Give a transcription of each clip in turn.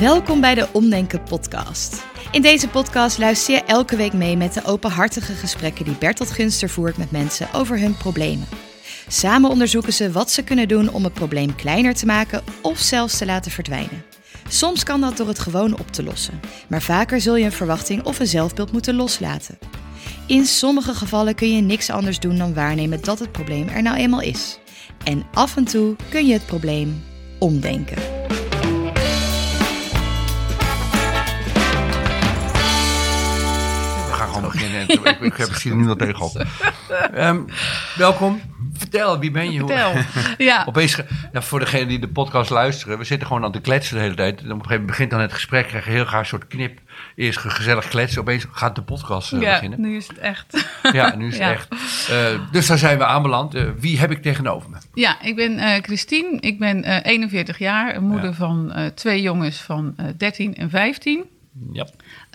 Welkom bij de Omdenken podcast. In deze podcast luister je elke week mee met de openhartige gesprekken die Bertolt Gunster voert met mensen over hun problemen. Samen onderzoeken ze wat ze kunnen doen om het probleem kleiner te maken of zelfs te laten verdwijnen. Soms kan dat door het gewoon op te lossen, maar vaker zul je een verwachting of een zelfbeeld moeten loslaten. In sommige gevallen kun je niks anders doen dan waarnemen dat het probleem er nou eenmaal is. En af en toe kun je het probleem omdenken. Ik, ik, ik heb misschien nu nog tegenop. Ehm, welkom. Vertel, wie ben je? Vertel. Ja. Opeens, voor degenen die de podcast luisteren, we zitten gewoon aan te kletsen de hele tijd. En op een gegeven moment begint dan het gesprek, krijg je heel graag een soort knip. Eerst ge- gezellig kletsen, opeens gaat de podcast eh, ja, beginnen. nu is het echt. Ja, nu is het echt. Eh, dus daar zijn we aanbeland. Eh, wie heb ik tegenover me? Ja, ik ben eh, Christine. Ik ben eh, 41 jaar, moeder Ja. van eh, twee jongens van eh 13 en 15. Ja.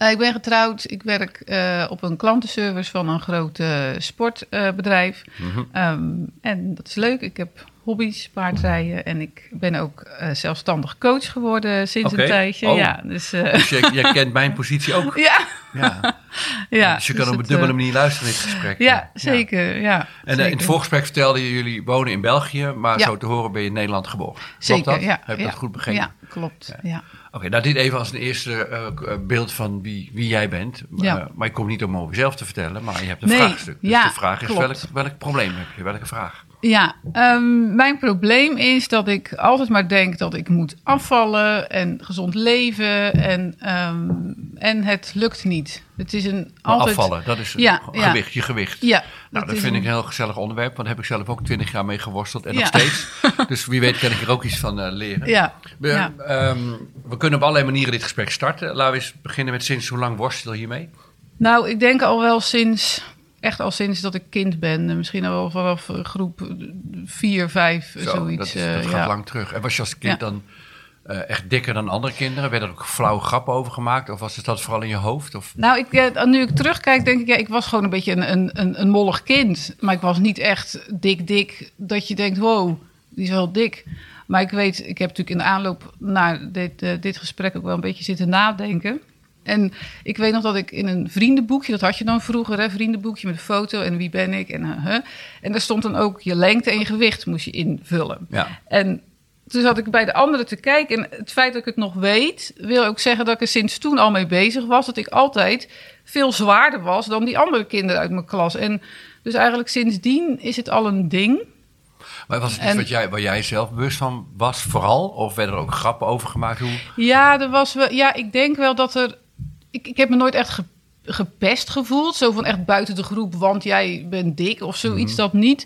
Eh, ik ben getrouwd. Ik werk eh, op een klantenservice van een groot eh, sportbedrijf. Mhm. Ehm, en dat is leuk. Ik heb hobby's, paardrijden. En ik ben ook zelfstandig coach geworden sinds een tijdje. Oh. Ja, dus, Dus je, je kent mijn positie ook. ja, Ja. ja. dus je kan dus op een het, dubbele eh, manier luisteren in dit gesprek. Ja, zeker. Ja. En eh, in het voorgesprek vertelde je, jullie wonen in België, maar Ja. zo te horen ben je in Nederland geboren. Klopt Zeker, dat? ja. Heb je dat goed begrepen? Ja, klopt. Ja. Oké, nou dit even als een eerste eh, beeld van wie, wie jij bent. Ja. Maar ik kom niet om over jezelf te vertellen, maar je hebt een Nee, vraagstuk. Dus ja, de vraag is, klopt. welk, welk probleem heb je? Welke vraag? Ja, ehm, mijn probleem is dat ik altijd maar denk dat ik moet afvallen en gezond leven en, ehm, en het lukt niet. Het is een Maar altijd... Afvallen, dat is Ja, ge- ja. gewicht, je gewicht. Ja, Nou, dat vind een- ik een heel gezellig onderwerp, want daar heb ik zelf ook twintig jaar mee geworsteld en nog steeds. Dus wie weet kan ik er ook iets van eh, leren. Ja, We, ehm, we kunnen op allerlei manieren dit gesprek starten. Laten we eens beginnen met sinds hoe lang worstel je hiermee? Nou, ik denk al wel sinds, echt al sinds dat ik kind ben. Eh, Misschien al vanaf eh, groep 4, 5, Zo, zoiets. dat, is, eh, gaat ja. lang terug. En was je als kind Ja. dan eh, echt dikker dan andere kinderen? Werden er ook flauwe grappen over gemaakt? Of was het dat vooral in je hoofd? Of... Nou, ik, eh, nu ik terugkijk, denk ik, ja, ik was gewoon een beetje een, een, een, een mollig kind. Maar ik was niet echt dik, dik, dat je denkt, wow, die is wel dik. Maar ik weet, ik heb natuurlijk in de aanloop naar dit, eh, dit gesprek ook wel een beetje zitten nadenken. En ik weet nog dat ik in een vriendenboekje, dat had je dan vroeger, hè, vriendenboekje met een foto en wie ben ik en uh, En daar stond dan ook je lengte en je gewicht moest je invullen. Ja. En toen zat ik bij de anderen te kijken. En het feit dat ik het nog weet, wil ook zeggen dat ik er sinds toen al mee bezig was. Dat ik altijd veel zwaarder was dan die andere kinderen uit mijn klas. En dus eigenlijk sindsdien is het al een ding. Maar was het iets En- wat jij, waar jij zelf bewust van was, vooral? Of werden er ook grappen over gemaakt? Hoe... Ja, er was wel, ja ik denk wel dat er. Ik, ik heb me nooit echt ge- gepest gevoeld. Zo van echt buiten de groep, want jij bent dik of zoiets, dat niet.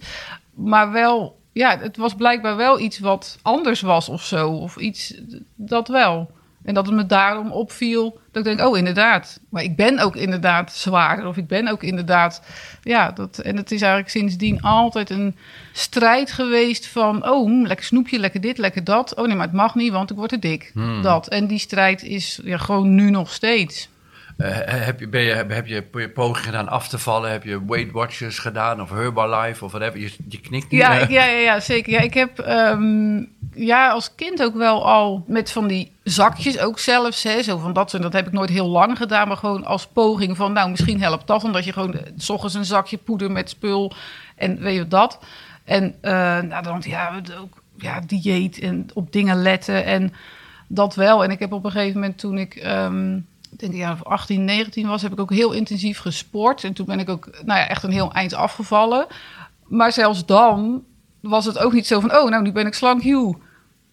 Maar wel, ja, het was blijkbaar wel iets wat anders was of zo. Of iets, dat wel. En dat het me daarom opviel dat ik denk, oh inderdaad. Maar ik ben ook inderdaad zwaarder. Of ik ben ook inderdaad, ja. Dat, en het is eigenlijk sindsdien altijd een strijd geweest van... oh, hm, lekker snoepje, lekker dit, lekker dat. Oh nee, maar het mag niet, want ik word te dik. Dat. En die strijd is ja, gewoon nu nog steeds. Eh, heb, je, ben je, heb je je poging gedaan af te vallen? Heb je Weight Watchers gedaan? Of Herbalife? Of whatever? Je, je knikt niet. Ja, ja, ja, ja, zeker. Ja, ik heb ehm, ja, als kind ook wel al met van die zakjes ook zelfs. Hè, zo van dat, soort- dat heb ik nooit heel lang gedaan. Maar gewoon als poging van, nou, misschien helpt dat. Omdat je gewoon eh, s ochtends een zakje poeder met spul en weet je dat. En eh, nou, dan ja, ook ja, dieet en op dingen letten en dat wel. En ik heb op een gegeven moment toen ik... ik denk ja, of 18, 19 was, heb ik ook heel intensief gesport. En toen ben ik ook nou ja, echt een heel eind afgevallen. Maar zelfs dan was het ook niet zo van, oh, nou, nu ben ik slank, joe.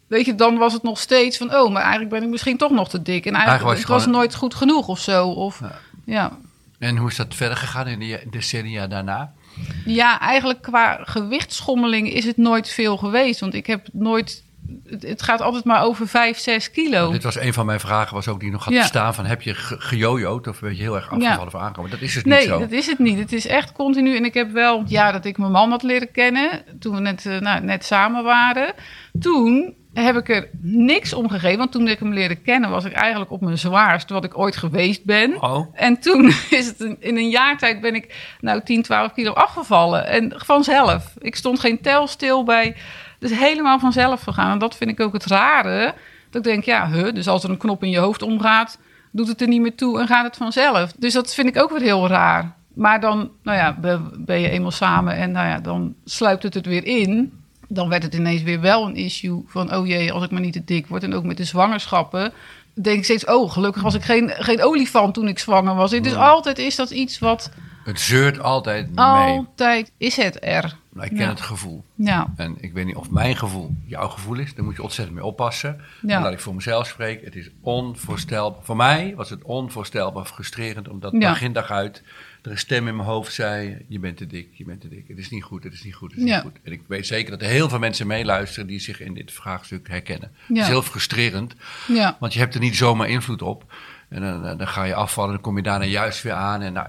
Weet je, dan was het nog steeds van, oh, maar eigenlijk ben ik misschien toch nog te dik. En eigenlijk, Eigenlijk was het was gewoon- nooit goed genoeg of zo. Of, Ja. ja. En hoe is dat verder gegaan in de decennia daarna? ja, eigenlijk qua gewichtsschommeling is het nooit veel geweest. Want ik heb nooit, het, het gaat altijd maar over 5, 6 kilo. Dit was een van mijn vragen, was ook die nog had Ja. bestaan van heb je ge- gejojoed of ben je heel erg afgevallen of aankomen? Dat is dus Nee, niet zo. dat is het niet. Het is echt continu. En ik heb wel, ja, dat ik mijn man had leren kennen. Toen we net, eh, nou, net samen waren. Toen heb ik er niks om gegeven. Want toen ik hem leerde kennen, was ik eigenlijk op mijn zwaarst wat ik ooit geweest ben. Oh, En toen is het een- in een jaar tijd ben ik nou 10, 12 kilo afgevallen. En vanzelf. Ik stond geen tel stil bij. Dus helemaal vanzelf gegaan. En dat vind ik ook het rare. Dat ik denk, ja, huh, dus als er een knop in je hoofd omgaat, doet het er niet meer toe en gaat het vanzelf. Dus dat vind ik ook weer heel raar. Maar dan, nou ja, ben, je eenmaal samen en nou ja, dan sluipt het het weer in. Dan werd het ineens weer wel een issue van, oh jee, als ik maar niet te dik word. En ook met de zwangerschappen denk ik steeds, oh, gelukkig was ik geen, geen olifant toen ik zwanger was. Dus altijd is dat iets wat, Het zeurt altijd mee. altijd is het er. Nou, ik ken Ja. het gevoel. Ja, En ik weet niet of mijn gevoel jouw gevoel is. Daar moet je ontzettend mee oppassen. Ja. En laat ik voor mezelf spreken. Het is onvoorstelbaar. Voor mij was het onvoorstelbaar frustrerend. Omdat Ja. dag in dag uit er een stem in mijn hoofd zei... Je bent te dik, je bent te dik. Het is niet goed, het is niet goed, het is niet goed. En ik weet zeker dat er heel veel mensen meeluisteren... die zich in dit vraagstuk herkennen. Het is heel frustrerend. ja, Want je hebt er niet zomaar invloed op. En dan, dan ga je afvallen en dan kom je daarna juist weer aan. En nou,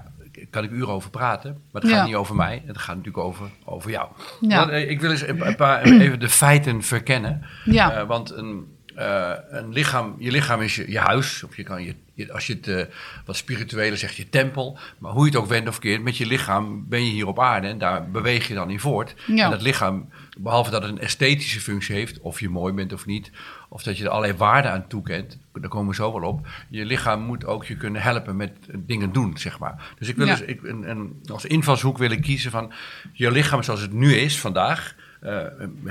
kan ik uren over praten. Maar het gaat Ja. niet over mij. Het gaat natuurlijk over, over jou. Ja. Want, eh, Ik wil eens een paar, even de feiten verkennen. Ja. Eh, want een, eh, een lichaam, je lichaam is je, je huis. Of je kan je, je- als je het wat spirituele zegt, je tempel. Maar hoe je het ook wendt of keert, met je lichaam ben je hier op aarde. En daar beweeg je dan in voort. Ja. En dat lichaam, behalve dat het een esthetische functie heeft, of je mooi bent of niet, of dat je er allerlei waarden aan toekent, daar komen we zo wel op. Je lichaam moet ook je kunnen helpen met dingen doen, zeg maar. Dus ik wil Ja. dus ik, een, een, als invalshoek willen kiezen van je lichaam zoals het nu is vandaag, eh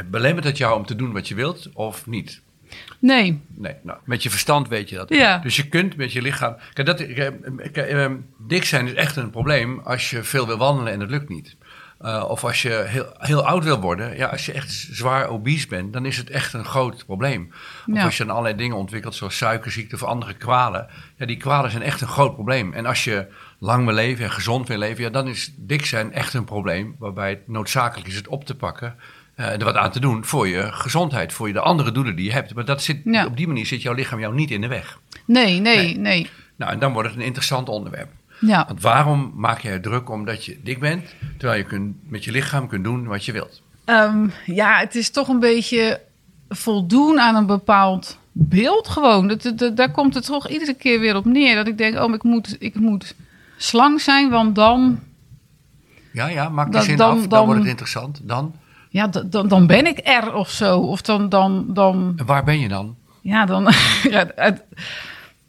belemmert het jou om te doen wat je wilt of niet? nee, Nee, nou, met je verstand weet je dat. Ja. Dus je kunt met je lichaam. Kijk, dat, eh, kijk, eh, dik zijn is echt een probleem als je veel wil wandelen en het lukt niet. Eh, of als je heel, heel oud wil worden, ja, als je echt zwaar obese bent, dan is het echt een groot probleem. Of Ja. als je dan allerlei dingen ontwikkelt, zoals suikerziekte of andere kwalen. Ja, die kwalen zijn echt een groot probleem. En als je lang wil leven en gezond wil leven, ja, dan is dik zijn echt een probleem. Waarbij het noodzakelijk is het op te pakken. eh, en er wat aan te doen voor je gezondheid, voor je de andere doelen die je hebt. Maar dat zit, Ja. op die manier zit jouw lichaam jou niet in de weg. nee, nee, Nee. nee. Nou, en dan wordt het een interessant onderwerp. Ja, Want waarom maak je druk omdat je dik bent, terwijl je kunt, met je lichaam kunt doen wat je wilt? Ehm, ja, het is toch een beetje voldoen aan een bepaald beeld gewoon. Dat, dat- daar komt het toch iedere keer weer op neer. Dat ik denk, oh, ik moet, ik moet slank zijn, want dan, Ja, ja, maak die Dan- zin dan- af, dan, dan- wordt het interessant. Dan, ja, dan, dan ben ik er of zo. Of dan, dan, dan en waar ben je dan? ja, dan, ja, het-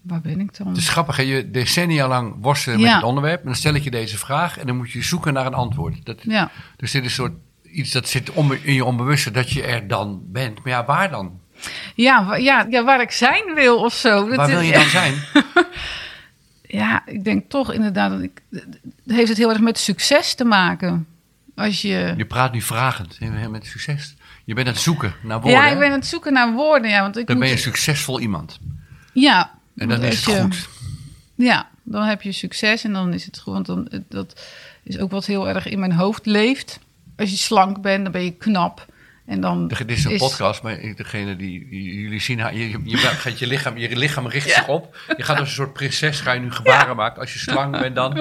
waar ben ik dan? Het is grappig, hè? je decennia lang worstelen met het onderwerp. En dan stel ik je deze vraag en dan moet je zoeken naar een antwoord. Dat, Ja, Dus dit is een soort iets dat zit in je onbewuste, dat je er dan bent. Maar ja, waar dan? ja, ja, ja, waar ik zijn wil of zo. Dat Waar wil je dan zijn? Ja, ik denk toch inderdaad dat ik. Heeft het heel erg met succes te maken? Als je. Je praat nu vragend, met succes. Je bent aan het zoeken naar woorden. Ja, ik ben aan het zoeken naar woorden. Ja, want ik Dan moet, ben je succesvol iemand. Ja. En dan is het je- goed. Ja, dan heb je succes en dan is het goed. Want dan, dat is ook wat heel erg in mijn hoofd leeft. Als je slank bent, dan ben je knap. En dan Dit is een podcast, maar degene die, die jullie zien, je, je, je gaat je lichaam, je lichaam richt zich op. Je gaat als een soort prinses, ga je nu gebaren maken. Als je slank bent dan.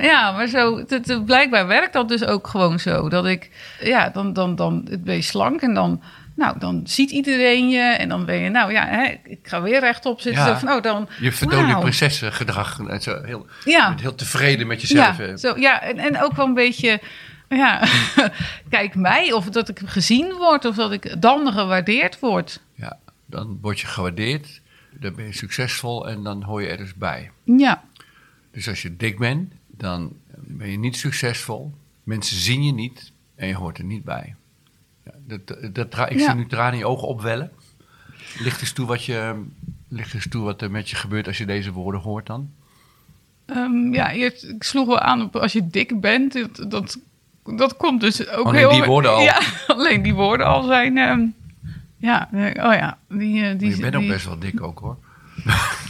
Ja, maar zo, blijkbaar werkt dat dus ook gewoon zo. Dat ik, ja, dan, dan, dan ben je slank en dan, nou, dan ziet iedereen je. En dan ben je, nou ja, hè, ik ga weer rechtop zitten. Ja. Van, oh, dan, Je vertoont je wauw. prinsessengedrag. En zo heel, Ja. je bent heel tevreden met jezelf. Ja, zo, ja en, en ook wel een beetje, ja, kijk mij. Of dat ik gezien word of dat ik dan gewaardeerd word. Ja, dan word je gewaardeerd, dan ben je succesvol en dan hoor je er dus bij. Ja, Dus als je dik bent, dan ben je niet succesvol. Mensen zien je niet en je hoort er niet bij. Dat, dat, ik zie nu tranen in je ogen opwellen. Licht eens toe wat, je, licht eens toe wat er met je gebeurt als je deze woorden hoort dan. Ehm, ja eerst, ik sloeg wel aan op als je dik bent. Dat, dat, dat komt dus ook Alleen heel... die woorden al. Ja, alleen die woorden al zijn... ehm, ja, oh ja. Die, eh, die, Maar je bent ook best wel dik ook hoor.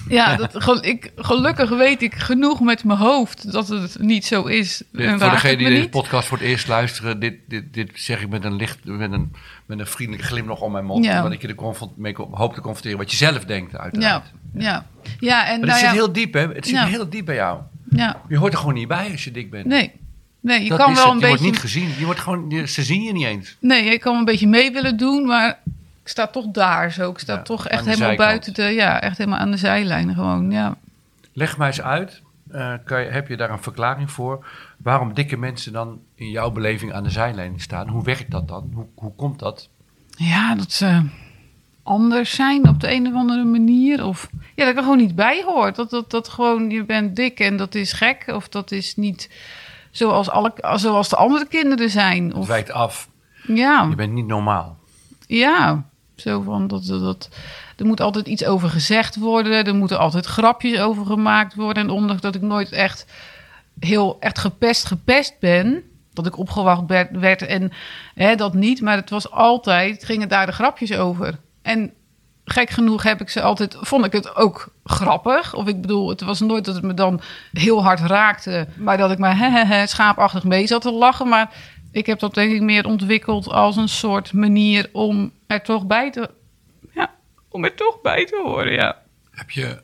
Ja, dat, ik, gelukkig weet ik genoeg met mijn hoofd dat het niet zo is. En voor degenen die deze podcast voor het eerst luisteren, dit, dit, dit zeg ik met een licht, met een, met een vriendelijk glimlach om mijn mond. Ja. Omdat ik je er mee hoop te confronteren wat je zelf denkt, uiteraard. Ja, ja. ja, en Maar nou het zit heel diep, hè? Het zit heel diep bij jou. ja, Je hoort er gewoon niet bij als je dik bent. nee. Nee, je Dat kan wel het. een je beetje... wordt niet gezien. Je wordt gewoon, je- ze zien je niet eens. Nee, ik kan een beetje mee willen doen, maar ik sta toch daar zo. Ik sta Ja, toch echt helemaal zijkant. buiten de... Ja, echt helemaal aan de zijlijn gewoon, ja. Leg mij eens uit, eh, kan je, heb je daar een verklaring voor? Waarom dikke mensen dan in jouw beleving aan de zijlijn staan? Hoe werkt dat dan? Hoe, hoe komt dat? Ja, dat... eh, anders zijn op de een of andere manier. Of ja, dat ik er gewoon niet bij hoort. Dat, dat, dat gewoon, je bent dik en dat is gek. Of dat is niet zoals, alle, zoals de andere kinderen zijn. Het Of, wijkt af. ja, Je bent niet normaal. ja, zo van dat, dat. Er moet altijd iets over gezegd worden. Er moeten altijd grapjes over gemaakt worden. En ondanks dat ik nooit echt heel echt gepest gepest ben. Dat ik opgewacht werd, en hè, dat niet. Maar het was altijd, gingen daar de grapjes over. En gek genoeg heb ik ze altijd, vond ik het ook grappig. Of ik bedoel, het was nooit dat het me dan heel hard raakte. Maar dat ik maar hehehe, schaapachtig mee zat te lachen. Maar ik heb dat denk ik meer ontwikkeld als een soort manier om er toch bij te... Ja, om er toch bij te horen, ja. Heb je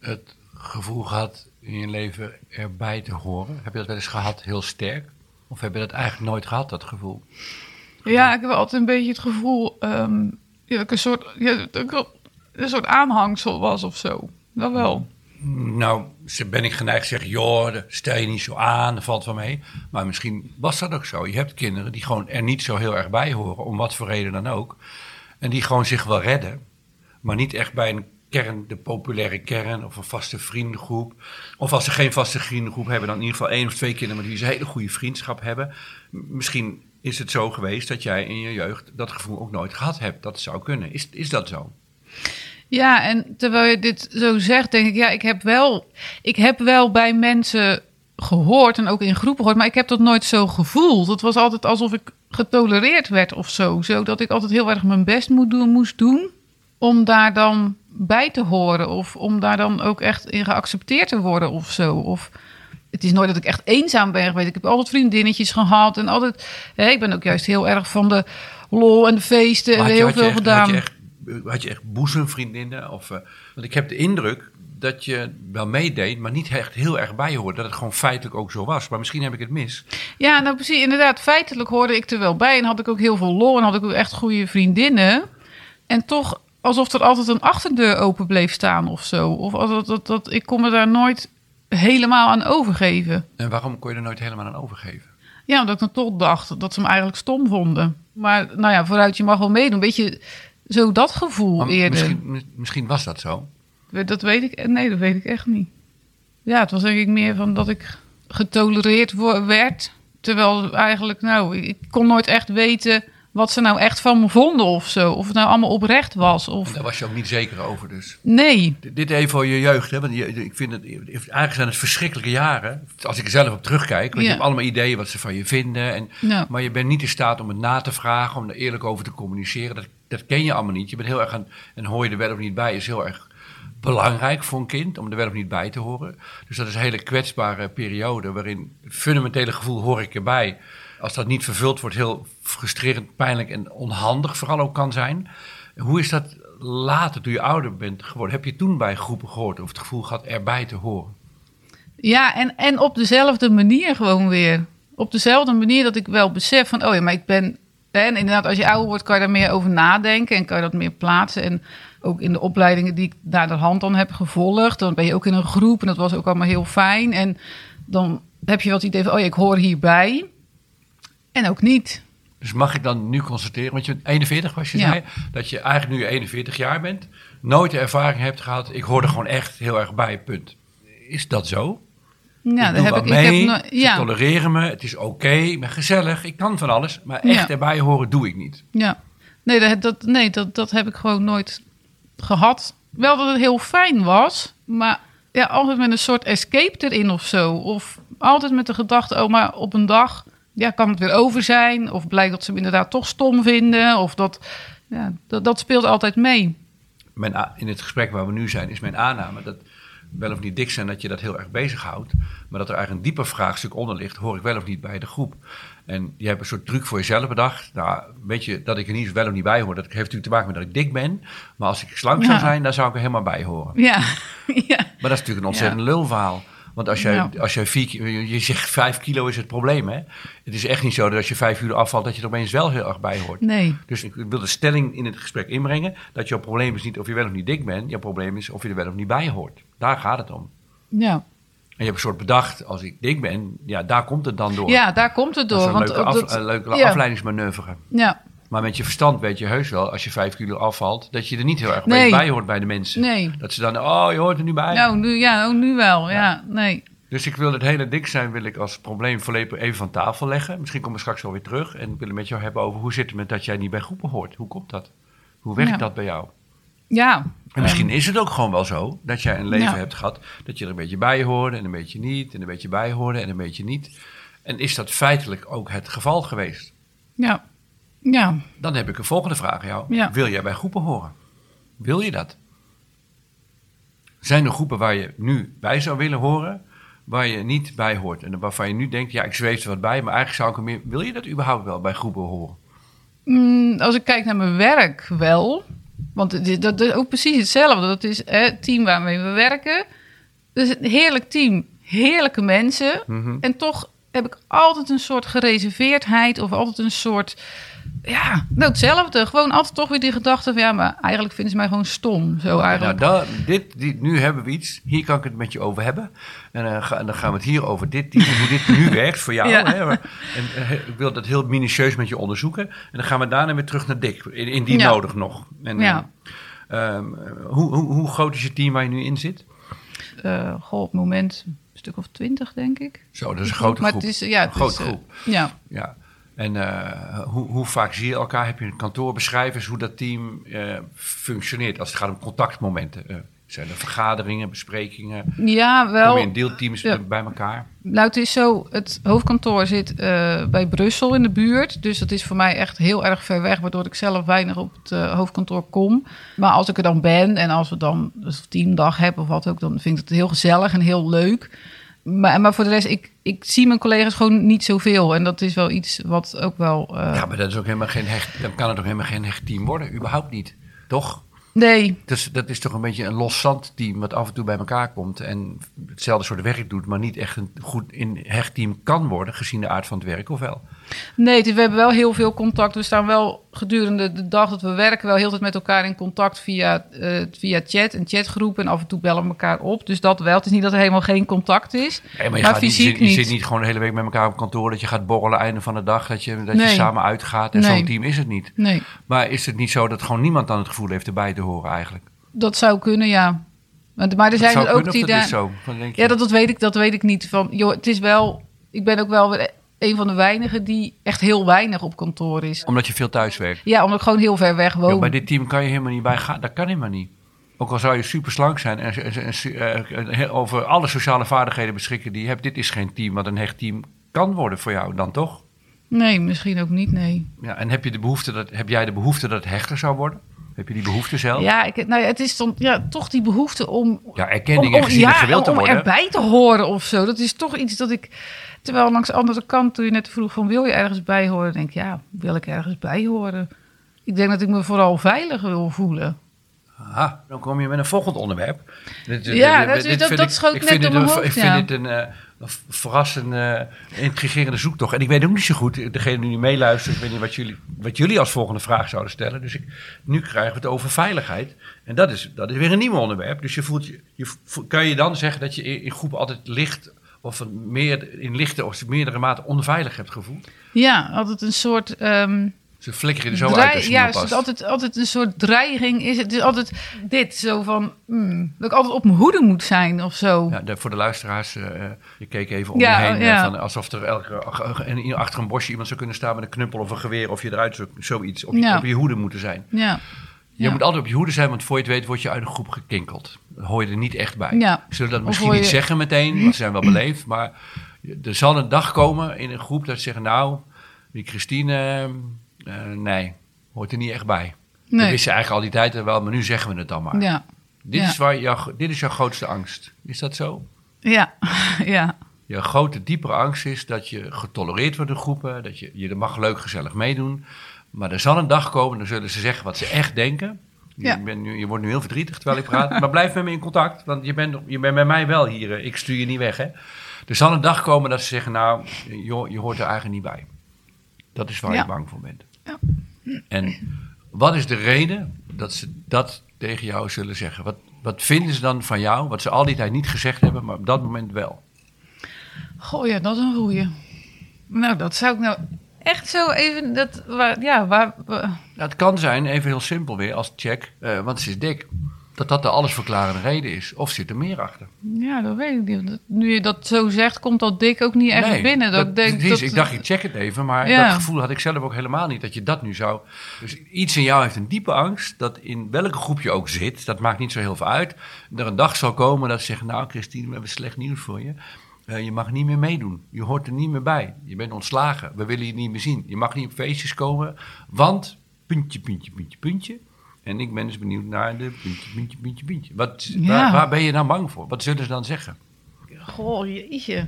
het gevoel gehad in je leven erbij te horen? Heb je dat wel eens gehad, heel sterk? Of heb je dat eigenlijk nooit gehad, dat gevoel? Ja, ik heb altijd een beetje het gevoel ja, dat ik een soort, ja, een soort aanhangsel was of zo. Dat wel. Nou, ben ik geneigd te zeggen, joh, stel je niet zo aan, dat valt wel mee. Maar misschien was dat ook zo. Je hebt kinderen die gewoon er niet zo heel erg bij horen, om wat voor reden dan ook. En die gewoon zich wel redden, maar niet echt bij een kern, de populaire kern of een vaste vriendengroep. Of als ze geen vaste vriendengroep hebben, dan in ieder geval één of twee kinderen met wie ze een hele goede vriendschap hebben. Misschien is het zo geweest dat jij in je jeugd dat gevoel ook nooit gehad hebt. Dat zou kunnen. Is, is dat zo? Ja, en terwijl je dit zo zegt, denk ik, ja, ik heb wel, ik heb wel bij mensen gehoord en ook in groepen gehoord, maar ik heb dat nooit zo gevoeld. Het was altijd alsof ik getolereerd werd of zo. Zodat ik altijd heel erg mijn best moet doen, moest doen om daar dan bij te horen. Of om daar dan ook echt in geaccepteerd te worden of zo. Of het is nooit dat ik echt eenzaam ben geweest. Ik heb altijd vriendinnetjes gehad en altijd... Hè, ik ben ook juist heel erg van de lol en de feesten en heel veel echt- gedaan. Had je echt, had je echt boezemvriendinnen? Of, eh, want ik heb de indruk dat je wel meedeed, maar niet echt heel erg bij hoorde. Dat het gewoon feitelijk ook zo was. Maar misschien heb ik het mis. Ja, nou precies. Inderdaad, feitelijk hoorde ik er wel bij. En had ik ook heel veel lol en had ik ook echt goede vriendinnen. En toch alsof er altijd een achterdeur open bleef staan of zo. Of dat, dat, dat, ik kon me daar nooit helemaal aan overgeven. En waarom kon je er nooit helemaal aan overgeven? Ja, omdat ik dan toch dacht dat ze me eigenlijk stom vonden. Maar nou ja, vooruit, je mag wel meedoen. Weet je, zo dat gevoel Maar eerder. misschien, mi- misschien was dat zo. Dat weet ik, nee, dat weet ik echt niet. Ja, het was denk ik meer van dat ik getolereerd werd. Terwijl eigenlijk, nou, ik kon nooit echt weten wat ze nou echt van me vonden of zo. Of het nou allemaal oprecht was. En Of daar was je ook niet zeker over dus. nee. D- Dit even voor je jeugd. Hè? Want je, ik vind het, eigenlijk zijn het verschrikkelijke jaren. Als ik er zelf op terugkijk. Want Ja. je hebt allemaal ideeën wat ze van je vinden. En, Ja. Maar je bent niet in staat om het na te vragen. Om er eerlijk over te communiceren. Dat, dat ken je allemaal niet. Je bent heel erg aan, en hoor je er wel of niet bij. Is heel erg belangrijk voor een kind. Om er wel of niet bij te horen. Dus dat is een hele kwetsbare periode. Waarin het fundamentele gevoel hoor ik erbij. Als dat niet vervuld wordt. Heel frustrerend, pijnlijk en onhandig vooral ook kan zijn. Hoe is dat later, toen je ouder bent geworden? Heb je toen bij groepen gehoord of het gevoel gehad erbij te horen? Ja, en, en op dezelfde manier gewoon weer. Op dezelfde manier dat ik wel besef van, oh ja, maar ik ben... En inderdaad, als je ouder wordt, kan je daar meer over nadenken en kan je dat meer plaatsen. En ook in de opleidingen die ik naar de hand dan heb gevolgd, dan ben je ook in een groep en dat was ook allemaal heel fijn. En dan heb je wel het idee van, oh ja, ik hoor hierbij. En ook niet. Dus mag ik dan nu constateren, want je bent 41 was je Ja. zei, dat je eigenlijk nu 41 jaar bent, nooit de ervaring hebt gehad, ik hoor er gewoon echt heel erg bij, punt. Is dat zo? Ja, ik daar doe heb ik, mee, ik heb no- ze ja, tolereren me, het is oké, ik ben gezellig, ik kan van alles, maar echt Ja. erbij horen doe ik niet. ja. Nee, dat, dat, nee dat, dat heb ik gewoon nooit gehad. Wel dat het heel fijn was, maar ja, altijd met een soort escape erin of zo. Of altijd met de gedachte, oh, maar op een dag ja, kan het weer over zijn. Of blijkt dat ze me inderdaad toch stom vinden. Of dat, ja, dat, dat speelt altijd mee. Mijn, in het gesprek waar we nu zijn, is mijn aanname dat wel of niet dik zijn, dat je dat heel erg bezighoudt. Maar dat er eigenlijk een dieper vraagstuk onder ligt, hoor ik wel of niet bij de groep. En je hebt een soort truc voor jezelf bedacht. Nou, weet je, dat ik er niet wel of niet bij hoor, dat heeft natuurlijk te maken met dat ik dik ben. Maar als ik slank zou Ja. zijn, dan zou ik er helemaal bij horen. Ja, ja. Maar dat is natuurlijk een ontzettend lulverhaal. Want als jij, als jij vier, je zegt vijf kilo is het probleem, hè? Het is echt niet zo dat als je vijf uur afvalt, dat je er opeens wel heel erg bij hoort. nee. Dus ik wil de stelling in het gesprek inbrengen dat jouw probleem is niet of je wel of niet dik bent. Jouw probleem is of je er wel of niet bij hoort. Daar gaat het om. Ja. En je hebt een soort bedacht, als ik dik ben, ja, daar komt het dan door. ja, daar komt het dat is door. een Want leuke, af, een leuke ja. afleidingsmanoeuvre. Ja, Maar met je verstand weet je heus wel, als je vijf kilo afvalt, dat je er niet heel erg Nee. bij hoort bij de mensen. Nee. Dat ze dan, oh, je hoort er nu bij. Nou, nu, ja, oh, nu wel. Ja, nee. Dus ik wil het hele dik zijn, wil ik als probleem voorlopig even van tafel leggen. Misschien komen we straks wel weer terug. En ik wil het met jou hebben over hoe zit het met dat jij niet bij groepen hoort. Hoe komt dat? Hoe werkt Ja. dat bij jou? Ja. En misschien is het ook gewoon wel zo dat jij een leven Ja. hebt gehad dat je er een beetje bij hoorde en een beetje niet. En een beetje bij hoorde en een beetje niet. En is dat feitelijk ook het geval geweest? Ja. Ja. Dan heb ik een volgende vraag aan jou. Ja. Wil jij bij groepen horen? Wil je dat? Zijn er groepen waar je nu bij zou willen horen, waar je niet bij hoort? En waarvan je nu denkt, ja, ik zweef er wat bij, maar eigenlijk zou ik er meer... Wil je dat überhaupt wel bij groepen horen? Mm, als ik kijk naar mijn werk, wel. Want is, dat is ook precies hetzelfde. Dat is hè, het team waarmee we werken. Dus een heerlijk team, heerlijke mensen. Mhm. En toch heb ik altijd een soort gereserveerdheid of altijd een soort. Ja, nou hetzelfde. Gewoon altijd toch weer die gedachte van ja, maar eigenlijk vinden ze mij gewoon stom. Zo Nou, eigenlijk. dan, dit, dit, nu hebben we iets. Hier kan ik het met je over hebben. En, eh, ga- dan gaan we het hier over dit, die, hoe dit nu werkt voor jou. Ja. Hè? Maar- En, eh, ik wil dat heel minutieus met je onderzoeken. En dan gaan we daarna weer terug naar Dick. In, indien Ja. nodig nog. En, Ja. eh, ehm, hoe, hoe, hoe groot is je team waar je nu in zit? Goh, op het moment stuk of twintig, denk ik. Zo, dat is een grote maar groep. Het is, ja, een grote is, eh, groep. ja. Ja. En eh, hoe, hoe vaak zie je elkaar? Heb je een kantoor? Beschrijf eens hoe dat team eh, functioneert als het gaat om contactmomenten. Zijn er vergaderingen, besprekingen? ja, wel. Kom je in deelteams ja. bij elkaar? Nou, het is zo, het hoofdkantoor zit eh, bij Brussel in de buurt. Dus dat is voor mij echt heel erg ver weg, waardoor ik zelf weinig op het eh, hoofdkantoor kom. Maar als ik er dan ben en als we dan een teamdag hebben of wat ook, dan vind ik het heel gezellig en heel leuk. Maar, maar voor de rest, ik, ik zie mijn collega's gewoon niet zoveel. En dat is wel iets wat ook wel... eh, Ja, maar dat is ook helemaal geen hecht, dan kan het ook helemaal geen hecht team worden. Überhaupt niet. Toch? Nee, Dus dat is toch een beetje een los zandteam wat af en toe bij elkaar komt. En hetzelfde soort werk doet, maar niet echt een goed in hecht team kan worden, gezien de aard van het werk, of wel? Nee, we hebben wel heel veel contact. We staan wel gedurende de dag dat we werken wel heel tijd met elkaar in contact via, eh, via chat en chatgroepen. En af en toe bellen we elkaar op. Dus dat wel. Het is niet dat er helemaal geen contact is. Nee, maar je, Maar gaat niet, je, fysiek zit, je niet. zit niet gewoon de hele week met elkaar op kantoor, dat je gaat borrelen einde van de dag, dat je, dat je samen uitgaat. En Nee. zo'n team is het niet. Nee, Maar is het niet zo dat gewoon niemand dan het gevoel heeft erbij horen eigenlijk? dat zou kunnen, ja. Want- Maar er zijn er ook die daar. zo? Ja, dat, dat weet ik. Dat weet ik niet. Van, joh, het is wel. Ik ben ook wel weer een van de weinigen die echt heel weinig op kantoor is. Omdat je veel thuis werkt. Ja, omdat ik gewoon heel ver weg woon. Ja, bij dit team kan je helemaal niet bij gaan. Dat kan helemaal niet. Ook al zou je super slank zijn en, en- en- en- en over alle sociale vaardigheden beschikken die je hebt. Dit is geen team wat een hecht team kan worden voor jou dan toch? Nee, misschien ook niet. Nee. Ja, en heb, je de behoefte dat, heb jij de behoefte dat het hechter zou worden? Heb je die behoefte zelf? Ja, ik, nou ja, het is dan ja, toch die behoefte om Ja, erkenning en gezien en gewild te om worden. erbij te horen of zo. Dat is toch iets dat ik... Terwijl langs de andere kant, toen je net vroeg van... wil je ergens bij horen? denk ik, ja, wil ik ergens bij horen? Ik denk dat ik me vooral veilig wil voelen. Aha, dan kom je met een volgend onderwerp. Dit- Ja, dit- dat- dit dat- ik- schoot ik net vind door mijn een- hoofd, Ik vind ja. dit een, eh, een verrassende, intrigerende zoektocht. En ik weet ook niet zo goed, degene die meeluistert, ik weet niet wat jullie, wat jullie als volgende vraag zouden stellen. Dus ik, nu krijgen we het over veiligheid. En dat is, dat is weer een nieuw onderwerp. Dus je voelt je, kan je dan zeggen dat je in, in groepen altijd licht of meer, in lichte of meerdere mate onveilig hebt gevoeld? Ja, altijd een soort... ehm Ze flikkeren er zo uit als je ja, het is altijd, altijd een soort dreiging. Is het, is altijd dit, zo van... hmm, dat ik altijd op mijn hoede moet zijn of zo. Ja, de- voor de luisteraars, eh, eh, je keek even om Ja, je heen, eh, ja. van, alsof er elke, en achter een bosje iemand zou kunnen staan met een knuppel of een geweer of je eruit zo, zoiets op, je- Ja. op je hoede moeten zijn. Ja. Je Ja. moet altijd op je hoede zijn, want voor je het weet word je uit een groep gekinkeld. Dan hoor je er niet echt bij. Ja. Zullen dat misschien niet zeggen meteen, want ze zijn wel beleefd, maar er zal een dag komen in een groep dat ze zeggen, nou, die Christine, eh, nee, hoort er niet echt bij. Dat wist je eigenlijk al die tijd wel, maar nu zeggen we het dan maar. Ja. Dit, Ja. is waar jouw, dit is jouw grootste angst. Is dat zo? Ja. ja. Je grote, diepere angst is dat je getolereerd wordt in groepen. Dat je, je mag leuk, gezellig meedoen. Maar er zal een dag komen, dan zullen ze zeggen wat ze echt denken. Ja. Je, bent nu, je wordt nu heel verdrietig terwijl ik praat. maar blijf met me in contact, want je bent, je bent bij mij wel hier. eh, Ik stuur je niet weg, hè. Er zal een dag komen dat ze zeggen, nou, joh, je hoort er eigenlijk niet bij. Dat is waar Ja. je bang voor bent. Ja. En wat is de reden dat ze dat tegen jou zullen zeggen? Wat, wat vinden ze dan van jou, wat ze al die tijd niet gezegd hebben, maar op dat moment wel? Goh, ja, dat is een goeie. Nou, dat zou ik nou echt zo even dat, waar, ja, waar, waar- Nou, het kan zijn, even heel simpel weer, als check, eh, want ze is dik. Dat dat de allesverklarende reden is. Of zit er meer achter? ja, dat weet ik niet. Nu je dat zo zegt, komt dat dik ook niet echt Nee, binnen. Dat, ik denk dat, ik dacht, ik check het even, maar Ja. dat gevoel had ik zelf ook helemaal niet, dat je dat nu zou... Dus iets in jou heeft een diepe angst, dat in welke groep je ook zit, dat maakt niet zo heel veel uit. Er een dag zal komen dat ze zeggen, nou Christine, we hebben slecht nieuws voor je. Eh, je mag niet meer meedoen. Je hoort er niet meer bij. Je bent ontslagen. We willen je niet meer zien. Je mag niet op feestjes komen, want puntje, puntje, puntje, puntje. En ik ben dus benieuwd naar de puntje, puntje, puntje, puntje. Wat, Ja. waar, waar ben je dan bang voor? Wat zullen ze dan zeggen? Goh, jeetje.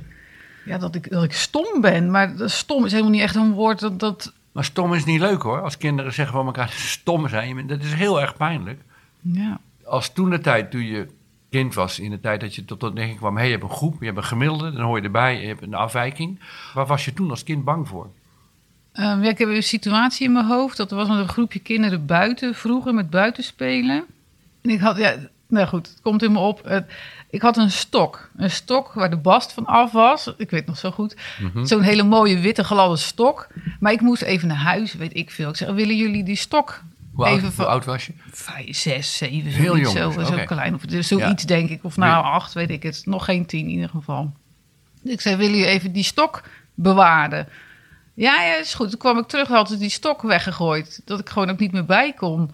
Ja, dat ik, dat ik stom ben. Maar dat stom is helemaal niet echt een woord dat... dat Maar stom is niet leuk hoor. Als kinderen zeggen van elkaar dat ze stom zijn. Dat is heel erg pijnlijk. ja. Als toen de tijd, toen je kind was, in de tijd dat je tot ontdekking kwam... hé, hey, je hebt een groep, je hebt een gemiddelde, dan hoor je erbij, je hebt een afwijking. Waar was je toen als kind bang voor? Ehm, ja, ik heb een situatie in mijn hoofd. Dat er was een groepje kinderen buiten, vroeger met buitenspelen. En ik had, ja, nou goed, het komt in me op. Ik had een stok. Een stok waar de bast van af was. Ik weet nog zo goed. Mhm. Zo'n hele mooie witte gladde stok. Maar ik moest even naar huis, weet ik veel. Ik zeg, willen jullie die stok Hoe oud, even hoe oud was je? Vijf, zes, zeven, Heel jong zo, dus, zo klein. Of dus zoiets denk ik. Of nou acht, weet ik het. Nog geen tien in ieder geval. Ik zei, willen jullie even die stok bewaren? Ja, ja, is goed. Toen kwam ik terug, had ze die stok weggegooid. Dat ik gewoon ook niet meer bij kon.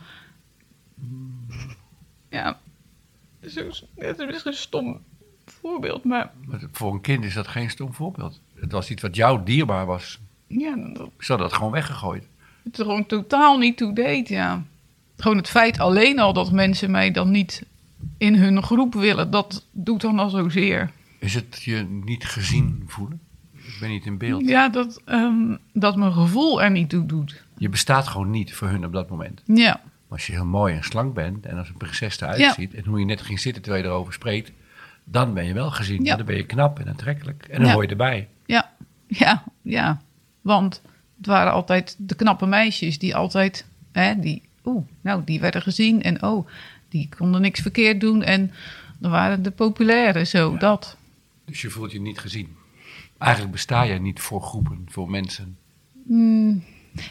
Ja, zo, het is een stom voorbeeld, maar Maar Voor een kind is dat geen stom voorbeeld. Het was iets wat jou dierbaar was. ja, dat Ik had dat gewoon weggegooid. het er gewoon totaal niet toe deed, ja. Gewoon het feit alleen al dat mensen mij dan niet in hun groep willen, dat doet dan al zozeer. Is het je niet gezien voelen? Ik ben niet in beeld. Ja, dat, ehm, dat mijn gevoel er niet toe doet. Je bestaat gewoon niet voor hun op dat moment. Ja, Maar als je heel mooi en slank bent en als een prinses eruit Ja. ziet... en hoe je net ging zitten terwijl je erover spreekt... dan ben je wel gezien. Ja. Dan ben je knap en aantrekkelijk. En dan Ja. hoor je erbij. ja, ja, ja. Want het waren altijd de knappe meisjes die altijd, hè, die, oeh, nou, die werden gezien en oh, die konden niks verkeerd doen en dan waren de populaire, zo, dat. Dus je voelt je niet gezien. Eigenlijk besta je niet voor groepen, voor mensen. Hmm,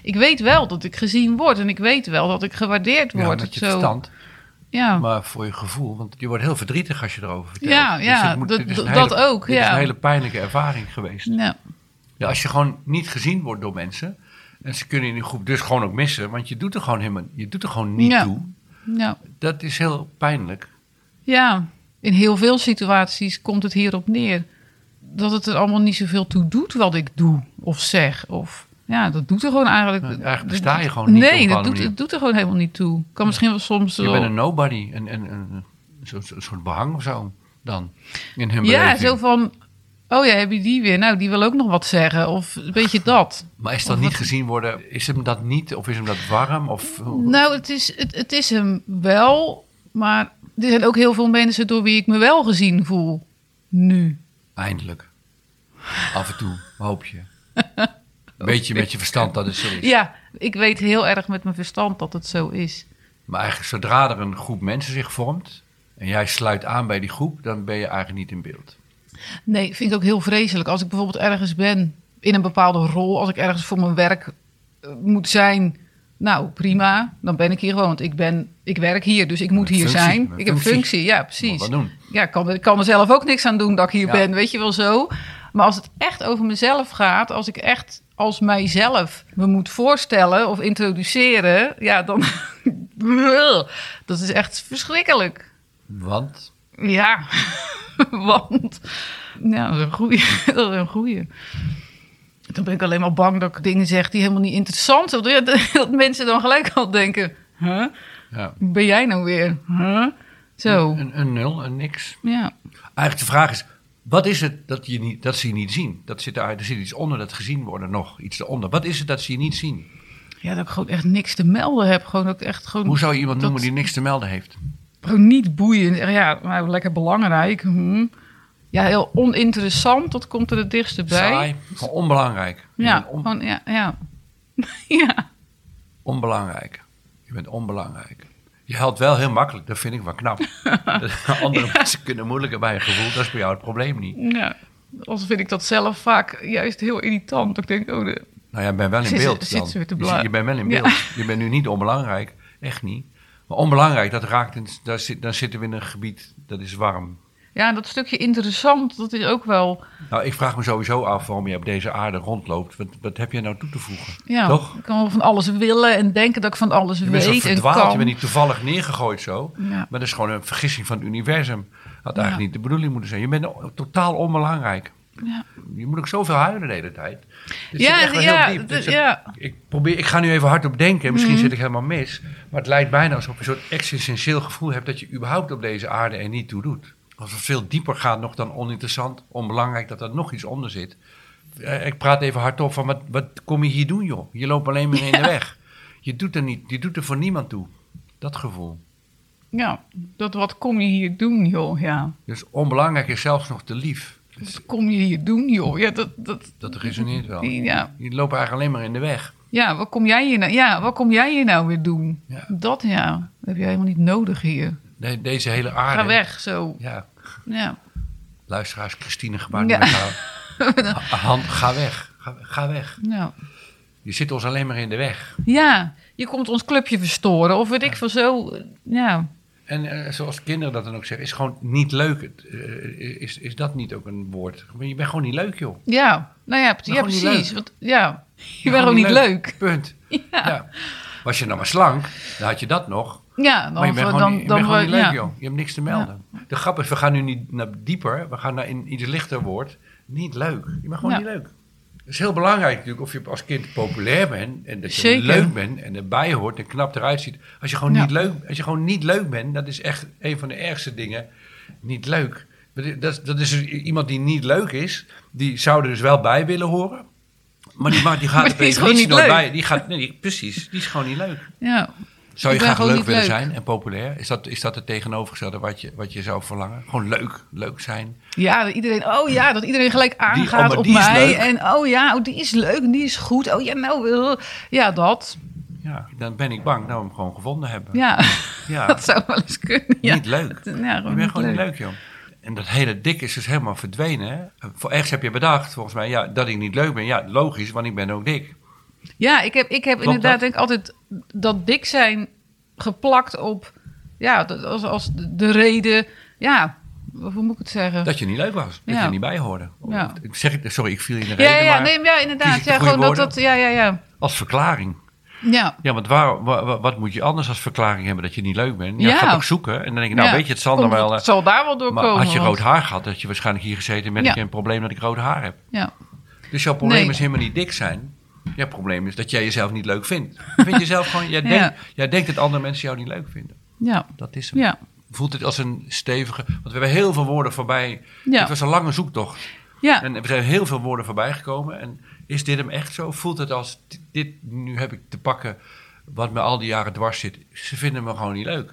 ik weet wel dat ik gezien word en ik weet wel dat ik gewaardeerd Ja, word. met je zo, verstand. Ja, Maar voor je gevoel. Want je wordt heel verdrietig als je erover vertelt. Ja, ja, dit dat- dit is een dat ook, Dit is ja. een hele pijnlijke ervaring geweest. ja, Ja, als je gewoon niet gezien wordt door mensen... en ze kunnen in die groep dus gewoon ook missen... want je doet er gewoon, helemaal, je doet er gewoon niet Ja. toe. ja. Dat is heel pijnlijk. Ja, in heel veel situaties komt het hierop neer. Dat het er allemaal niet zoveel toe doet wat ik doe of zeg. Of, ja, dat doet er gewoon eigenlijk... Nou, eigenlijk besta je gewoon niet Nee, dat doet, het doet er gewoon helemaal niet toe. Kan misschien wel soms... Je wel- bent een nobody. Een, een, een, soort behang of zo dan. In hun ja, beleving. zo van... Oh ja, heb je die weer? Nou, die wil ook nog wat zeggen. Of een beetje dat. Maar is dat Of niet wat- gezien worden? Is hem dat niet? Of is hem dat warm? Of, Nou, het is, het, het is hem wel. Maar er zijn ook heel veel mensen door wie ik me wel gezien voel. Nu. Eindelijk. Af en toe hoop je. Beetje met je verstand dat het zo is. Ja, ik weet heel erg met mijn verstand dat het zo is. Maar eigenlijk zodra er een groep mensen zich vormt... en jij sluit aan bij die groep... dan ben je eigenlijk niet in beeld. Nee, vind ik ook heel vreselijk. Als ik bijvoorbeeld ergens ben in een bepaalde rol, als ik ergens voor mijn werk eh, moet zijn, nou prima, dan ben ik hier gewoon. Want ik, ben, ik werk hier, dus ik moet Een hier functie, zijn. een Ik heb functie. functie, ja, precies. wat doen. Ja, ik kan, ik kan er zelf ook niks aan doen dat ik hier Ja. ben, weet je wel zo. Maar als het echt over mezelf gaat, als ik echt als mijzelf me moet voorstellen of introduceren, ja, dan. dat is echt verschrikkelijk. Want Ja, want. Ja, dat is een goeie. Dat is een goeie. Dan ben ik alleen maar bang dat ik dingen zeg die helemaal niet interessant zijn. Dat, dat mensen dan gelijk al denken: huh? ja, ben jij nou weer? Huh? Zo. een, een nul, een niks. Ja. Eigenlijk de vraag is... Wat is het dat, je niet, dat ze je niet zien? Dat zit er, er zit iets onder dat gezien worden nog. Iets eronder. Wat is het dat ze je niet zien? ja, dat ik gewoon echt niks te melden heb. Gewoon dat ik echt gewoon, Hoe zou je iemand dat- noemen die niks te melden heeft? gewoon niet boeiend. Ja, nou, lekker belangrijk. Hm. Ja, heel oninteressant. Dat komt er het dichtste bij. Saai, gewoon onbelangrijk. Je Ja, on- gewoon, ja, ja. ja. onbelangrijk. Je bent onbelangrijk. Je helpt wel heel makkelijk, dat vind ik wel knap. Andere mensen kunnen moeilijker bij een gevoel, dat is bij jou het probleem niet. Ja, als vind ik dat zelf vaak juist heel irritant. Ik denk, oh, de- Nou ja, je bent wel in beeld zit dan. Je zit- je bent wel in Ja. beeld. Je bent nu niet onbelangrijk. Echt niet. Maar onbelangrijk, dat raakt in, daar zit, dan zitten we in een gebied dat is warm. Ja, dat stukje interessant, dat is ook wel... Nou, ik vraag me sowieso af waarom je op deze aarde rondloopt. Wat, wat heb je nou toe te voegen? Ja, Toch? ik kan wel van alles willen en denken dat ik van alles Je bent zo weet en verdwaald, kan. je bent niet toevallig neergegooid zo. Ja. Maar dat is gewoon een vergissing van het universum. Had eigenlijk Ja. niet de bedoeling moeten zijn. Je bent totaal onbelangrijk. Ja. Je moet ook zoveel huilen de hele tijd. Ja, zit echt wel ja, heel diep. ja. Ik, probeer, ik ga nu even hard op denken. Misschien Mhm. zit ik helemaal mis. Maar het lijkt bijna alsof je een soort existentieel gevoel hebt... dat je überhaupt op deze aarde er niet toe doet. Alsof het veel dieper gaat nog dan oninteressant, onbelangrijk... dat er nog iets onder zit. Eh, Ik praat even hardop van, wat, wat kom je hier doen, joh? Je loopt alleen maar in de weg. Je doet er niet, je doet er voor niemand toe. Dat gevoel. Ja, dat wat kom je hier doen, joh, ja. Dus onbelangrijk is zelfs nog te lief. Wat kom je hier doen, joh. Ja, dat, dat, Dat resoneert wel. ja. Je loopt eigenlijk alleen maar in de weg. ja, wat kom jij hier nou, ja, wat kom jij hier nou weer doen? Ja. Dat, ja, dat heb je helemaal niet nodig hier. De- deze hele aarde. Ga weg, zo. Ja, Ja. luisteraars, Christine gebaart Ja. hand. Ga weg. Ga, ga weg. Ja. Je zit ons alleen maar in de weg. ja, je komt ons clubje verstoren of weet ik veel zo. Ja, En eh, zoals kinderen dat dan ook zeggen, is gewoon niet leuk. Eh, is, is dat niet ook een woord? Je bent gewoon niet leuk, joh. Ja. nou ja, ja precies. Want, ja, je bent gewoon niet leuk. Punt. Ja. Was je nou maar slank, dan had je dat nog. Ja, dan, Maar je bent gewoon, dan, dan, leuk, ja. joh. Je hebt niks te melden. De grap is, we gaan nu niet naar dieper. We gaan naar een iets lichter woord. Niet leuk. Je bent gewoon Ja. niet leuk. Het is heel belangrijk natuurlijk of je als kind populair bent. En dat je Zeker. leuk bent en erbij hoort en knap eruit ziet. Als je, gewoon niet leuk, als je gewoon niet leuk bent, dat is echt een van de ergste dingen. Niet leuk. Dat dat is dus iemand die niet leuk is. Die zou er dus wel bij willen horen. Maar die, maakt, die gaat Maar er die is per gewoon definitie niet leuk. bij. Die gaat, nee, die- precies, die is gewoon niet leuk. Ja. Zou je ben graag leuk willen leuk. zijn en populair? Is dat, is dat het tegenovergestelde wat je, wat je zou verlangen? Gewoon leuk, leuk zijn. Ja, dat iedereen, oh ja, dat iedereen gelijk oh, aangaat maar op mij. leuk. En oh ja, oh, die is leuk die is goed. Oh ja, nou, ja, dat. Ja, dan ben ik bang dat we hem gewoon gevonden hebben. Ja, Ja, dat zou wel eens kunnen. Ja. niet leuk. Ja, Je gewoon bent niet gewoon niet leuk. leuk, joh. En dat hele dik is dus helemaal verdwenen. Hè? Voor ergens heb je bedacht, volgens mij, ja, dat ik niet leuk ben. Ja, logisch, want ik ben ook dik. Ja, ik heb, ik heb Klopt inderdaad dat? denk ik altijd dat dik zijn geplakt op, ja, dat- als, als de reden, ja, hoe moet ik het zeggen? Dat je niet leuk was. Dat Ja. je niet bij hoorde. Ja. Ik zeg, sorry, ik viel in de reden, ja, ja, maar nee, ja, inderdaad. Ja, gewoon dat, dat, ja, ja, ja. als verklaring. Ja, Ja, want waar, wa- wa- wat moet je anders als verklaring hebben dat je niet leuk bent? Ja, Ja. ga het ook zoeken. En dan denk je, nou Ja. weet je, het zal Komt- wel... eh, Het zal daar wel doorkomen. Maar had je rood haar gehad, had je waarschijnlijk hier gezeten met Ja. een probleem dat ik rood haar heb. Ja. Dus jouw probleem Nee. is helemaal niet dik zijn. Jouw probleem is dat jij jezelf niet leuk vindt. Je vindt jezelf gewoon, jij, Ja. denkt, jij denkt dat andere mensen jou niet leuk vinden. Ja, Dat is hem. ja, Voelt het als een stevige. Want we hebben heel veel woorden voorbij. Ja. Het was een lange zoektocht. ja. En er zijn heel veel woorden voorbij gekomen. En is dit hem echt zo? Voelt het als dit- nu heb ik te pakken wat me al die jaren dwars zit. Ze vinden me gewoon niet leuk.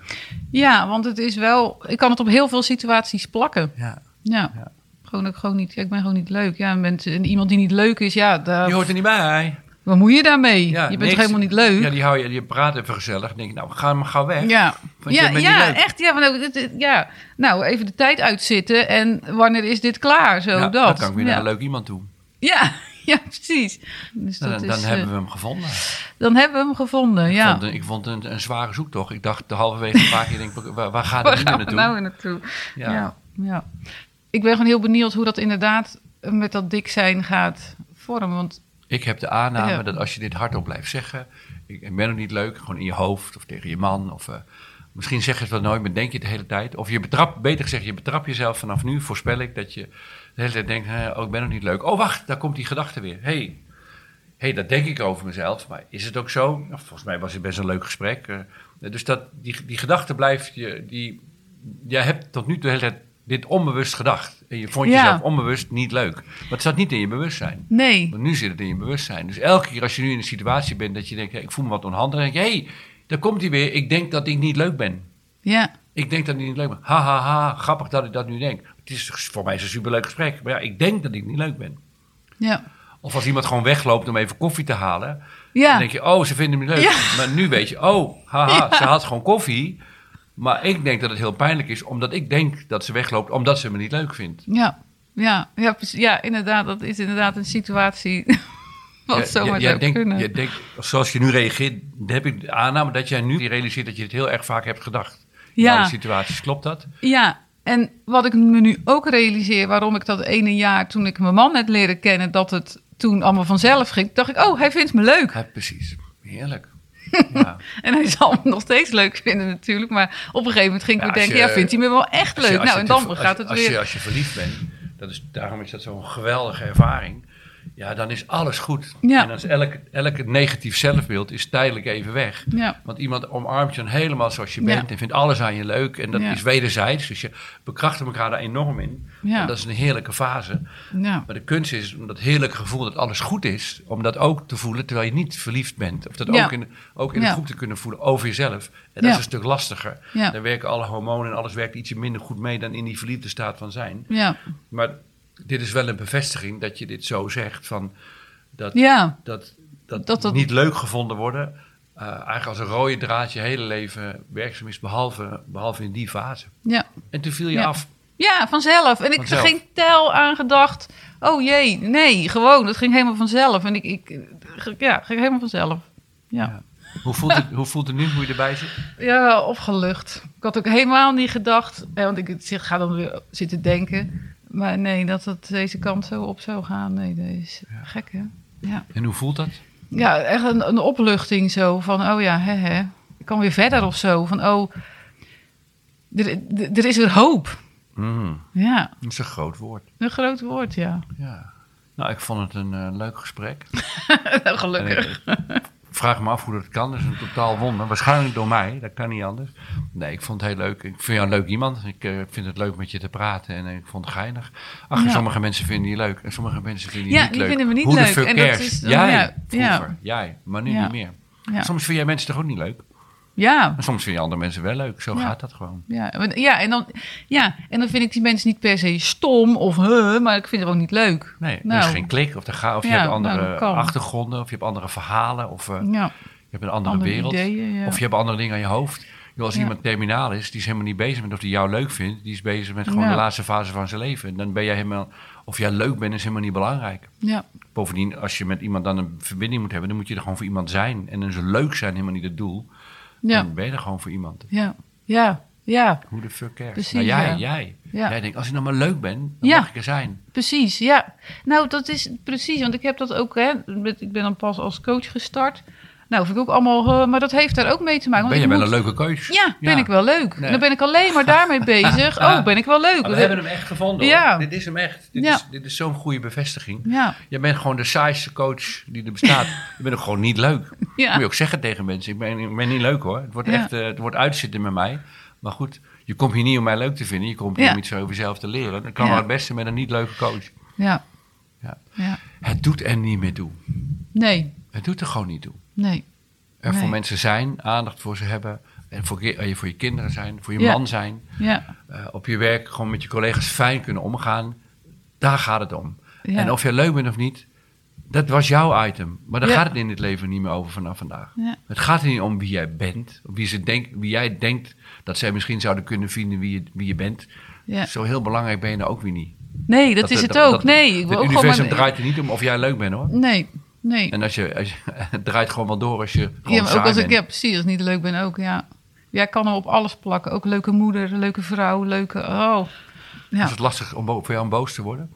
Ja, want het is wel, ik kan het op heel veel situaties plakken. Ja. Ja. Ja. Gewoon, ook gewoon niet, ja, ik ben gewoon niet leuk. Ja, mensen, en iemand die niet leuk is, ja, daar, Je hoort er niet bij. Wat moet je daarmee? Ja, je bent niks. toch helemaal niet leuk? Ja, die hou je, die praat even gezellig. Dan denk ik, nou, ga maar gauw weg. Ja, ja, ja echt. Ja, nou, dit- ja, nou, even de tijd uitzitten en wanneer is dit klaar? Zo, Ja, dat. dan kan ik weer naar een leuk iemand toe. Ja, ja, precies. Dus Dan, dat dan is, eh, hebben we hem gevonden. dan hebben we hem gevonden, Ik ja. vond, ik vond het een, een zware zoektocht. Ik dacht de halverwege een paar keer, denk, ik, waar, waar gaat het nu gaan we naartoe? nou naartoe? Ja. Ja, Ik ben gewoon heel benieuwd hoe dat inderdaad met dat dik zijn gaat vormen. Want Ik heb de aanname Ja. dat als je dit hardop blijft zeggen... Ik, ik ben ook niet leuk, gewoon in je hoofd of tegen je man... of eh, misschien zeg je het wel nooit, maar denk je het de hele tijd. Of je betrapt, beter gezegd, je betrapt jezelf vanaf nu, voorspel ik... dat je de hele tijd denkt, oh, ik ben nog niet leuk. Oh, wacht, daar komt die gedachte weer. hey, hey, dat denk ik over mezelf, maar is het ook zo? Nou, volgens mij was het best een leuk gesprek. eh, dus dat, die, die gedachte blijft je... Die, jij hebt tot nu toe de hele tijd dit onbewust gedacht. En je vond Ja. jezelf onbewust niet leuk. Maar het zat niet in je bewustzijn. nee, Want nu zit het in je bewustzijn. Dus elke keer als je nu in een situatie bent dat je denkt, ik voel me wat onhandig, dan denk je, hé, hey, daar komt hij weer. Ik denk dat ik niet leuk ben. ja, Ik denk dat ik niet leuk ben. Ha, ha, ha, grappig dat ik dat nu denk. Het is voor mij is een superleuk gesprek. Maar ja, ik denk dat ik niet leuk ben. ja. Of als iemand gewoon wegloopt om even koffie te halen. Dan Ja, denk je, oh, ze vinden me leuk. Ja. Maar nu weet je, oh, haha, Ja. ze had gewoon koffie. Maar ik denk dat het heel pijnlijk is, omdat ik denk dat ze wegloopt, omdat ze me niet leuk vindt. ja, ja, ja, ja, inderdaad. Dat is inderdaad een situatie Wat Ja, zomaar ja, zou denkt- kunnen. denkt, zoals je nu reageert, heb ik de aanname dat jij nu realiseert dat je het heel erg vaak hebt gedacht. In Ja. alle situaties. Klopt dat? Ja, en wat ik me nu ook realiseer, waarom ik dat ene jaar toen ik mijn man net leren kennen, dat het toen allemaal vanzelf ging, dacht ik, oh, hij vindt me leuk. Ja, precies. Heerlijk. Ja. En hij zal me nog steeds leuk vinden natuurlijk, maar op een gegeven moment ging ik Ja, weer denken, je- ja, vindt hij me wel echt je- leuk? Nou, en dan gaat het als weer. Je, als je verliefd bent, dat is, daarom is dat zo'n geweldige ervaring. Ja, dan is alles goed. Ja. En dan is elke, elke negatief zelfbeeld is tijdelijk even weg. Ja, Want iemand omarmt je dan helemaal zoals je bent en vindt alles aan je leuk. En dat is wederzijds. Dus je bekrachtigt elkaar daar enorm in. En dat is een heerlijke fase. ja, Maar de kunst is om dat heerlijke gevoel dat alles goed is, om dat ook te voelen terwijl je niet verliefd bent. Of dat ook in, ook in een groep te kunnen voelen over jezelf. En dat is een stuk lastiger. Dan werken alle hormonen en alles werkt ietsje minder goed mee dan in die verliefde staat van zijn. ja, Maar dit is wel een bevestiging dat je dit zo zegt. Van dat, ja, dat, dat, Dat dat- niet leuk gevonden worden. eh, eigenlijk als een rode draad je hele leven werkzaam is, behalve, behalve in die fase. ja. En toen viel je Ja. af. Ja, vanzelf. En ik heb Vanzelf. geen tel aan gedacht. Oh jee, nee, gewoon. Het ging helemaal vanzelf. En ik, ik ja, ging helemaal vanzelf. Ja. Ja. Hoe, voelt het, hoe voelt het nu, hoe je erbij zit? Ja, opgelucht. Ik had ook helemaal niet gedacht, hè, want ik ga dan weer zitten denken. Maar nee, dat het deze kant zo op zou gaan. Nee, dat is gek, hè? Ja, En hoe voelt dat? ja echt een, een opluchting zo van, oh ja, hè, hè. Ik kan weer verder of zo. Van, oh, er, is weer hoop. Mm, Ja, dat is een groot woord. een groot woord, ja. Ja. Nou, ik vond het een eh, leuk gesprek. Nou, gelukkig. Ik vraag me af hoe dat kan. Dat is een totaal wonder. Waarschijnlijk door mij. Dat kan niet anders. Nee, ik vond het heel leuk. Ik vind jou een leuk iemand. Ik eh, vind het leuk met je te praten. En eh, ik vond het geinig. Ach, Ja. sommige mensen vinden je leuk. En sommige mensen vinden je Ja, niet die leuk. vinden me niet Hoe leuk. En dat is Jij, ja, vroeger. ja. Jij, maar nu Ja. niet meer. Ja. Soms vind jij mensen toch ook niet leuk? Ja, En soms vind je andere mensen wel leuk. Zo Ja. gaat dat gewoon. ja, ja, en dan, ja, en dan vind ik die mensen niet per se stom of huh, maar ik vind het ook niet leuk. Nee, er Nou. is geen klik. Of, er ga, of je Ja, hebt nou, andere achtergronden. Of je hebt andere verhalen. Of eh, Ja, je hebt een andere, Andere wereld. ideeën, ja. Of je hebt andere dingen aan je hoofd. Als Ja. iemand terminaal is, die is helemaal niet bezig met of hij jou leuk vindt. Die is bezig met gewoon Ja. de laatste fase van zijn leven. En dan ben jij helemaal... Of jij leuk bent, is helemaal niet belangrijk. ja, Bovendien, als je met iemand dan een verbinding moet hebben... dan moet je er gewoon voor iemand zijn. En dan is leuk zijn helemaal niet het doel. ja, Dan ben je er gewoon voor iemand. ja, ja, ja, Hoe de fuck cares? Precies, nou, jij, jij. Jij denkt, als ik nou maar leuk ben, dan mag ik er zijn. precies, ja. Nou, dat is precies, want ik heb dat ook, hè, ik ben dan pas als coach gestart. Nou, vind ik ook allemaal, huh, maar dat heeft daar ook mee te maken. Ben je wel moet- een leuke keus? Ja, ben ik wel leuk. Nee. En dan ben ik alleen maar daarmee bezig. Oh, ben ik wel leuk. Maar we hebben hem echt gevonden. Ja. Hoor. Dit is hem echt. Dit Ja. is, dit is zo'n goede bevestiging. Ja, Je bent gewoon de saaiste coach die er bestaat. je bent ook gewoon niet leuk. Ja. Moet je ook zeggen tegen mensen. Ik ben, ik ben niet leuk hoor. Het wordt Ja. echt eh, het wordt uitzitten met mij. Maar goed, je komt hier niet om mij leuk te vinden. Je komt hier Ja. om iets over jezelf te leren. Dat kan Ja. wel het beste met een niet leuke coach. ja, Ja. ja. Het doet er niet meer toe. Nee, Het doet er gewoon niet toe. Nee. Er Nee. voor mensen zijn, aandacht voor ze hebben. En voor, ki- eh, voor je kinderen zijn, voor je Ja. man zijn. Ja, eh, op je werk gewoon met je collega's fijn kunnen omgaan. Daar gaat het om. Ja. En of je leuk bent of niet, dat was jouw item. Maar daar gaat het in dit leven niet meer over vanaf vandaag. Het gaat er niet om wie jij bent, of wie, ze denk, wie jij denkt dat zij misschien zouden kunnen vinden wie je, wie je bent. ja. Zo heel belangrijk ben je nou ook weer niet. Nee, dat, is het ook. nee, ik wil het ook universum gewoon... draait er niet om of jij leuk bent hoor. Nee, nee. En als je, als je- het draait gewoon wel door als je gewoon Ja, maar ook als ik, ja, precies, als ik niet leuk ben ook, ja. Jij kan hem op alles plakken. Ook leuke moeder, leuke vrouw, leuke... Oh. Ja. Is het lastig om voor jou om boos te worden?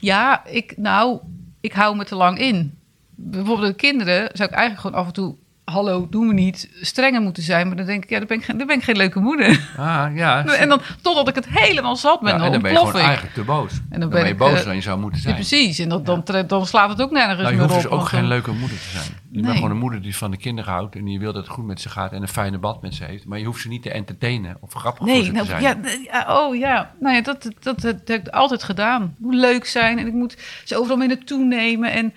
Ja, ik, nou, ik hou me te lang in. Bijvoorbeeld de kinderen zou ik eigenlijk gewoon af en toe... Hallo, doe me niet strenger moeten zijn. Maar dan denk ik, ja, dan ben ik geen, dan ben ik geen leuke moeder. Ah, ja. En dan, totdat ik het helemaal zat ben, Ja, dan, en dan ben je gewoon ik. eigenlijk te boos. En dan dan ben ben je boos eh, dan je zou moeten Ja, zijn. precies. En dat, dan, slaat het ook nergens Nou, je meer hoeft op. dus ook geen dan- leuke moeder te zijn. Je bent gewoon een moeder die van de kinderen houdt en die wil dat het goed met ze gaat en een fijne band met ze heeft. Maar je hoeft ze niet te entertainen of grappig voor Nee, ze nou, te zijn. ja, oh ja. Nou ja, dat, dat, dat, dat heb ik altijd gedaan. Het moet leuk zijn en ik moet ze overal mee naartoe nemen. En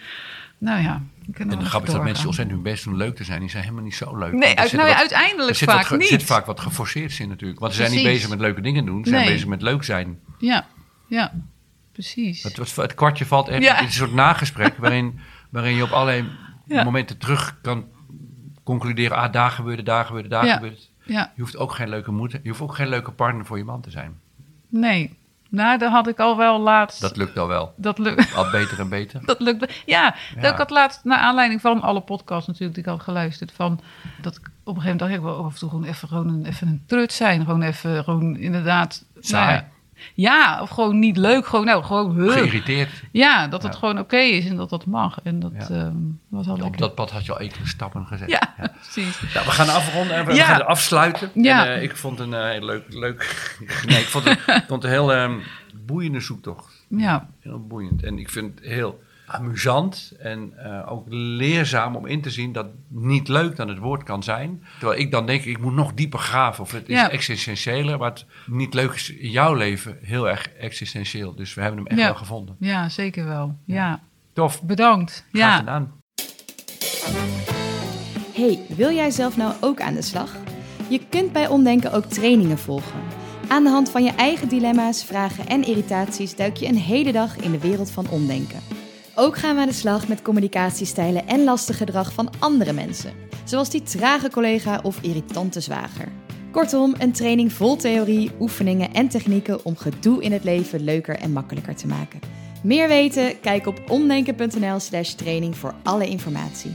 nou ja, en nog de grap is dat mensen ontzettend hun best doen leuk te zijn. Die zijn helemaal niet zo leuk. Nee, uit, nou ja, wat- uiteindelijk wat vaak niet. zit vaak wat geforceerd in natuurlijk. Want ze zijn niet bezig met leuke dingen doen. Ze zijn bezig met leuk zijn. Ja, ja, precies. Het, het kwartje valt echt. Ja. Het is een soort nagesprek waarin, waarin je op allerlei Ja. momenten terug kan concluderen. Ah, daar gebeurde, daar gebeurde, daar Ja. gebeurde. Je hoeft ook geen leuke moeder. Je hoeft ook geen leuke partner voor je man te zijn. nee, Nou, daar had ik al wel laatst. Dat lukt al wel. Dat lukt. Al beter en beter. Dat lukt. Ja, Ja. ik had laatst, naar aanleiding van alle podcasts natuurlijk die ik had geluisterd, van dat ik op een gegeven moment dacht ik wel af en toe gewoon even, gewoon een, even een trut zijn. Gewoon even, gewoon inderdaad. Saai. nou ja, ja, of gewoon niet leuk. Gewoon, nou, gewoon. huh. Geïrriteerd. Ja, dat het Ja. gewoon oké is en dat dat mag. En dat Ja. ehm, was al Op dat pad had je al enkele stappen gezet. Ja, precies. Nou, we gaan afronden en we Ja. gaan afsluiten. Ja. En, eh, ik vond een eh, leuk, leuk. Nee, ik vond het, ik vond het een heel ehm, boeiende zoektocht. Ja, Heel boeiend. En ik vind het heel amusant en eh, ook leerzaam om in te zien dat niet leuk dan het woord kan zijn. Terwijl ik dan denk, ik moet nog dieper graven of het is Ja. existentiëler. Maar het niet leuk is in jouw leven heel erg existentieel. Dus we hebben hem echt Ja. wel gevonden. ja, zeker wel. Ja, Tof. bedankt. Graag Ja. gedaan. Hey, wil jij zelf nou ook aan de slag? Je kunt bij Omdenken ook trainingen volgen. Aan de hand van je eigen dilemma's, vragen en irritaties duik je een hele dag in de wereld van omdenken. Ook gaan we aan de slag met communicatiestijlen en lastig gedrag van andere mensen, zoals die trage collega of irritante zwager. Kortom, een training vol theorie, oefeningen en technieken om gedoe in het leven leuker en makkelijker te maken. Meer weten? Kijk op omdenken.nl/slash training voor alle informatie.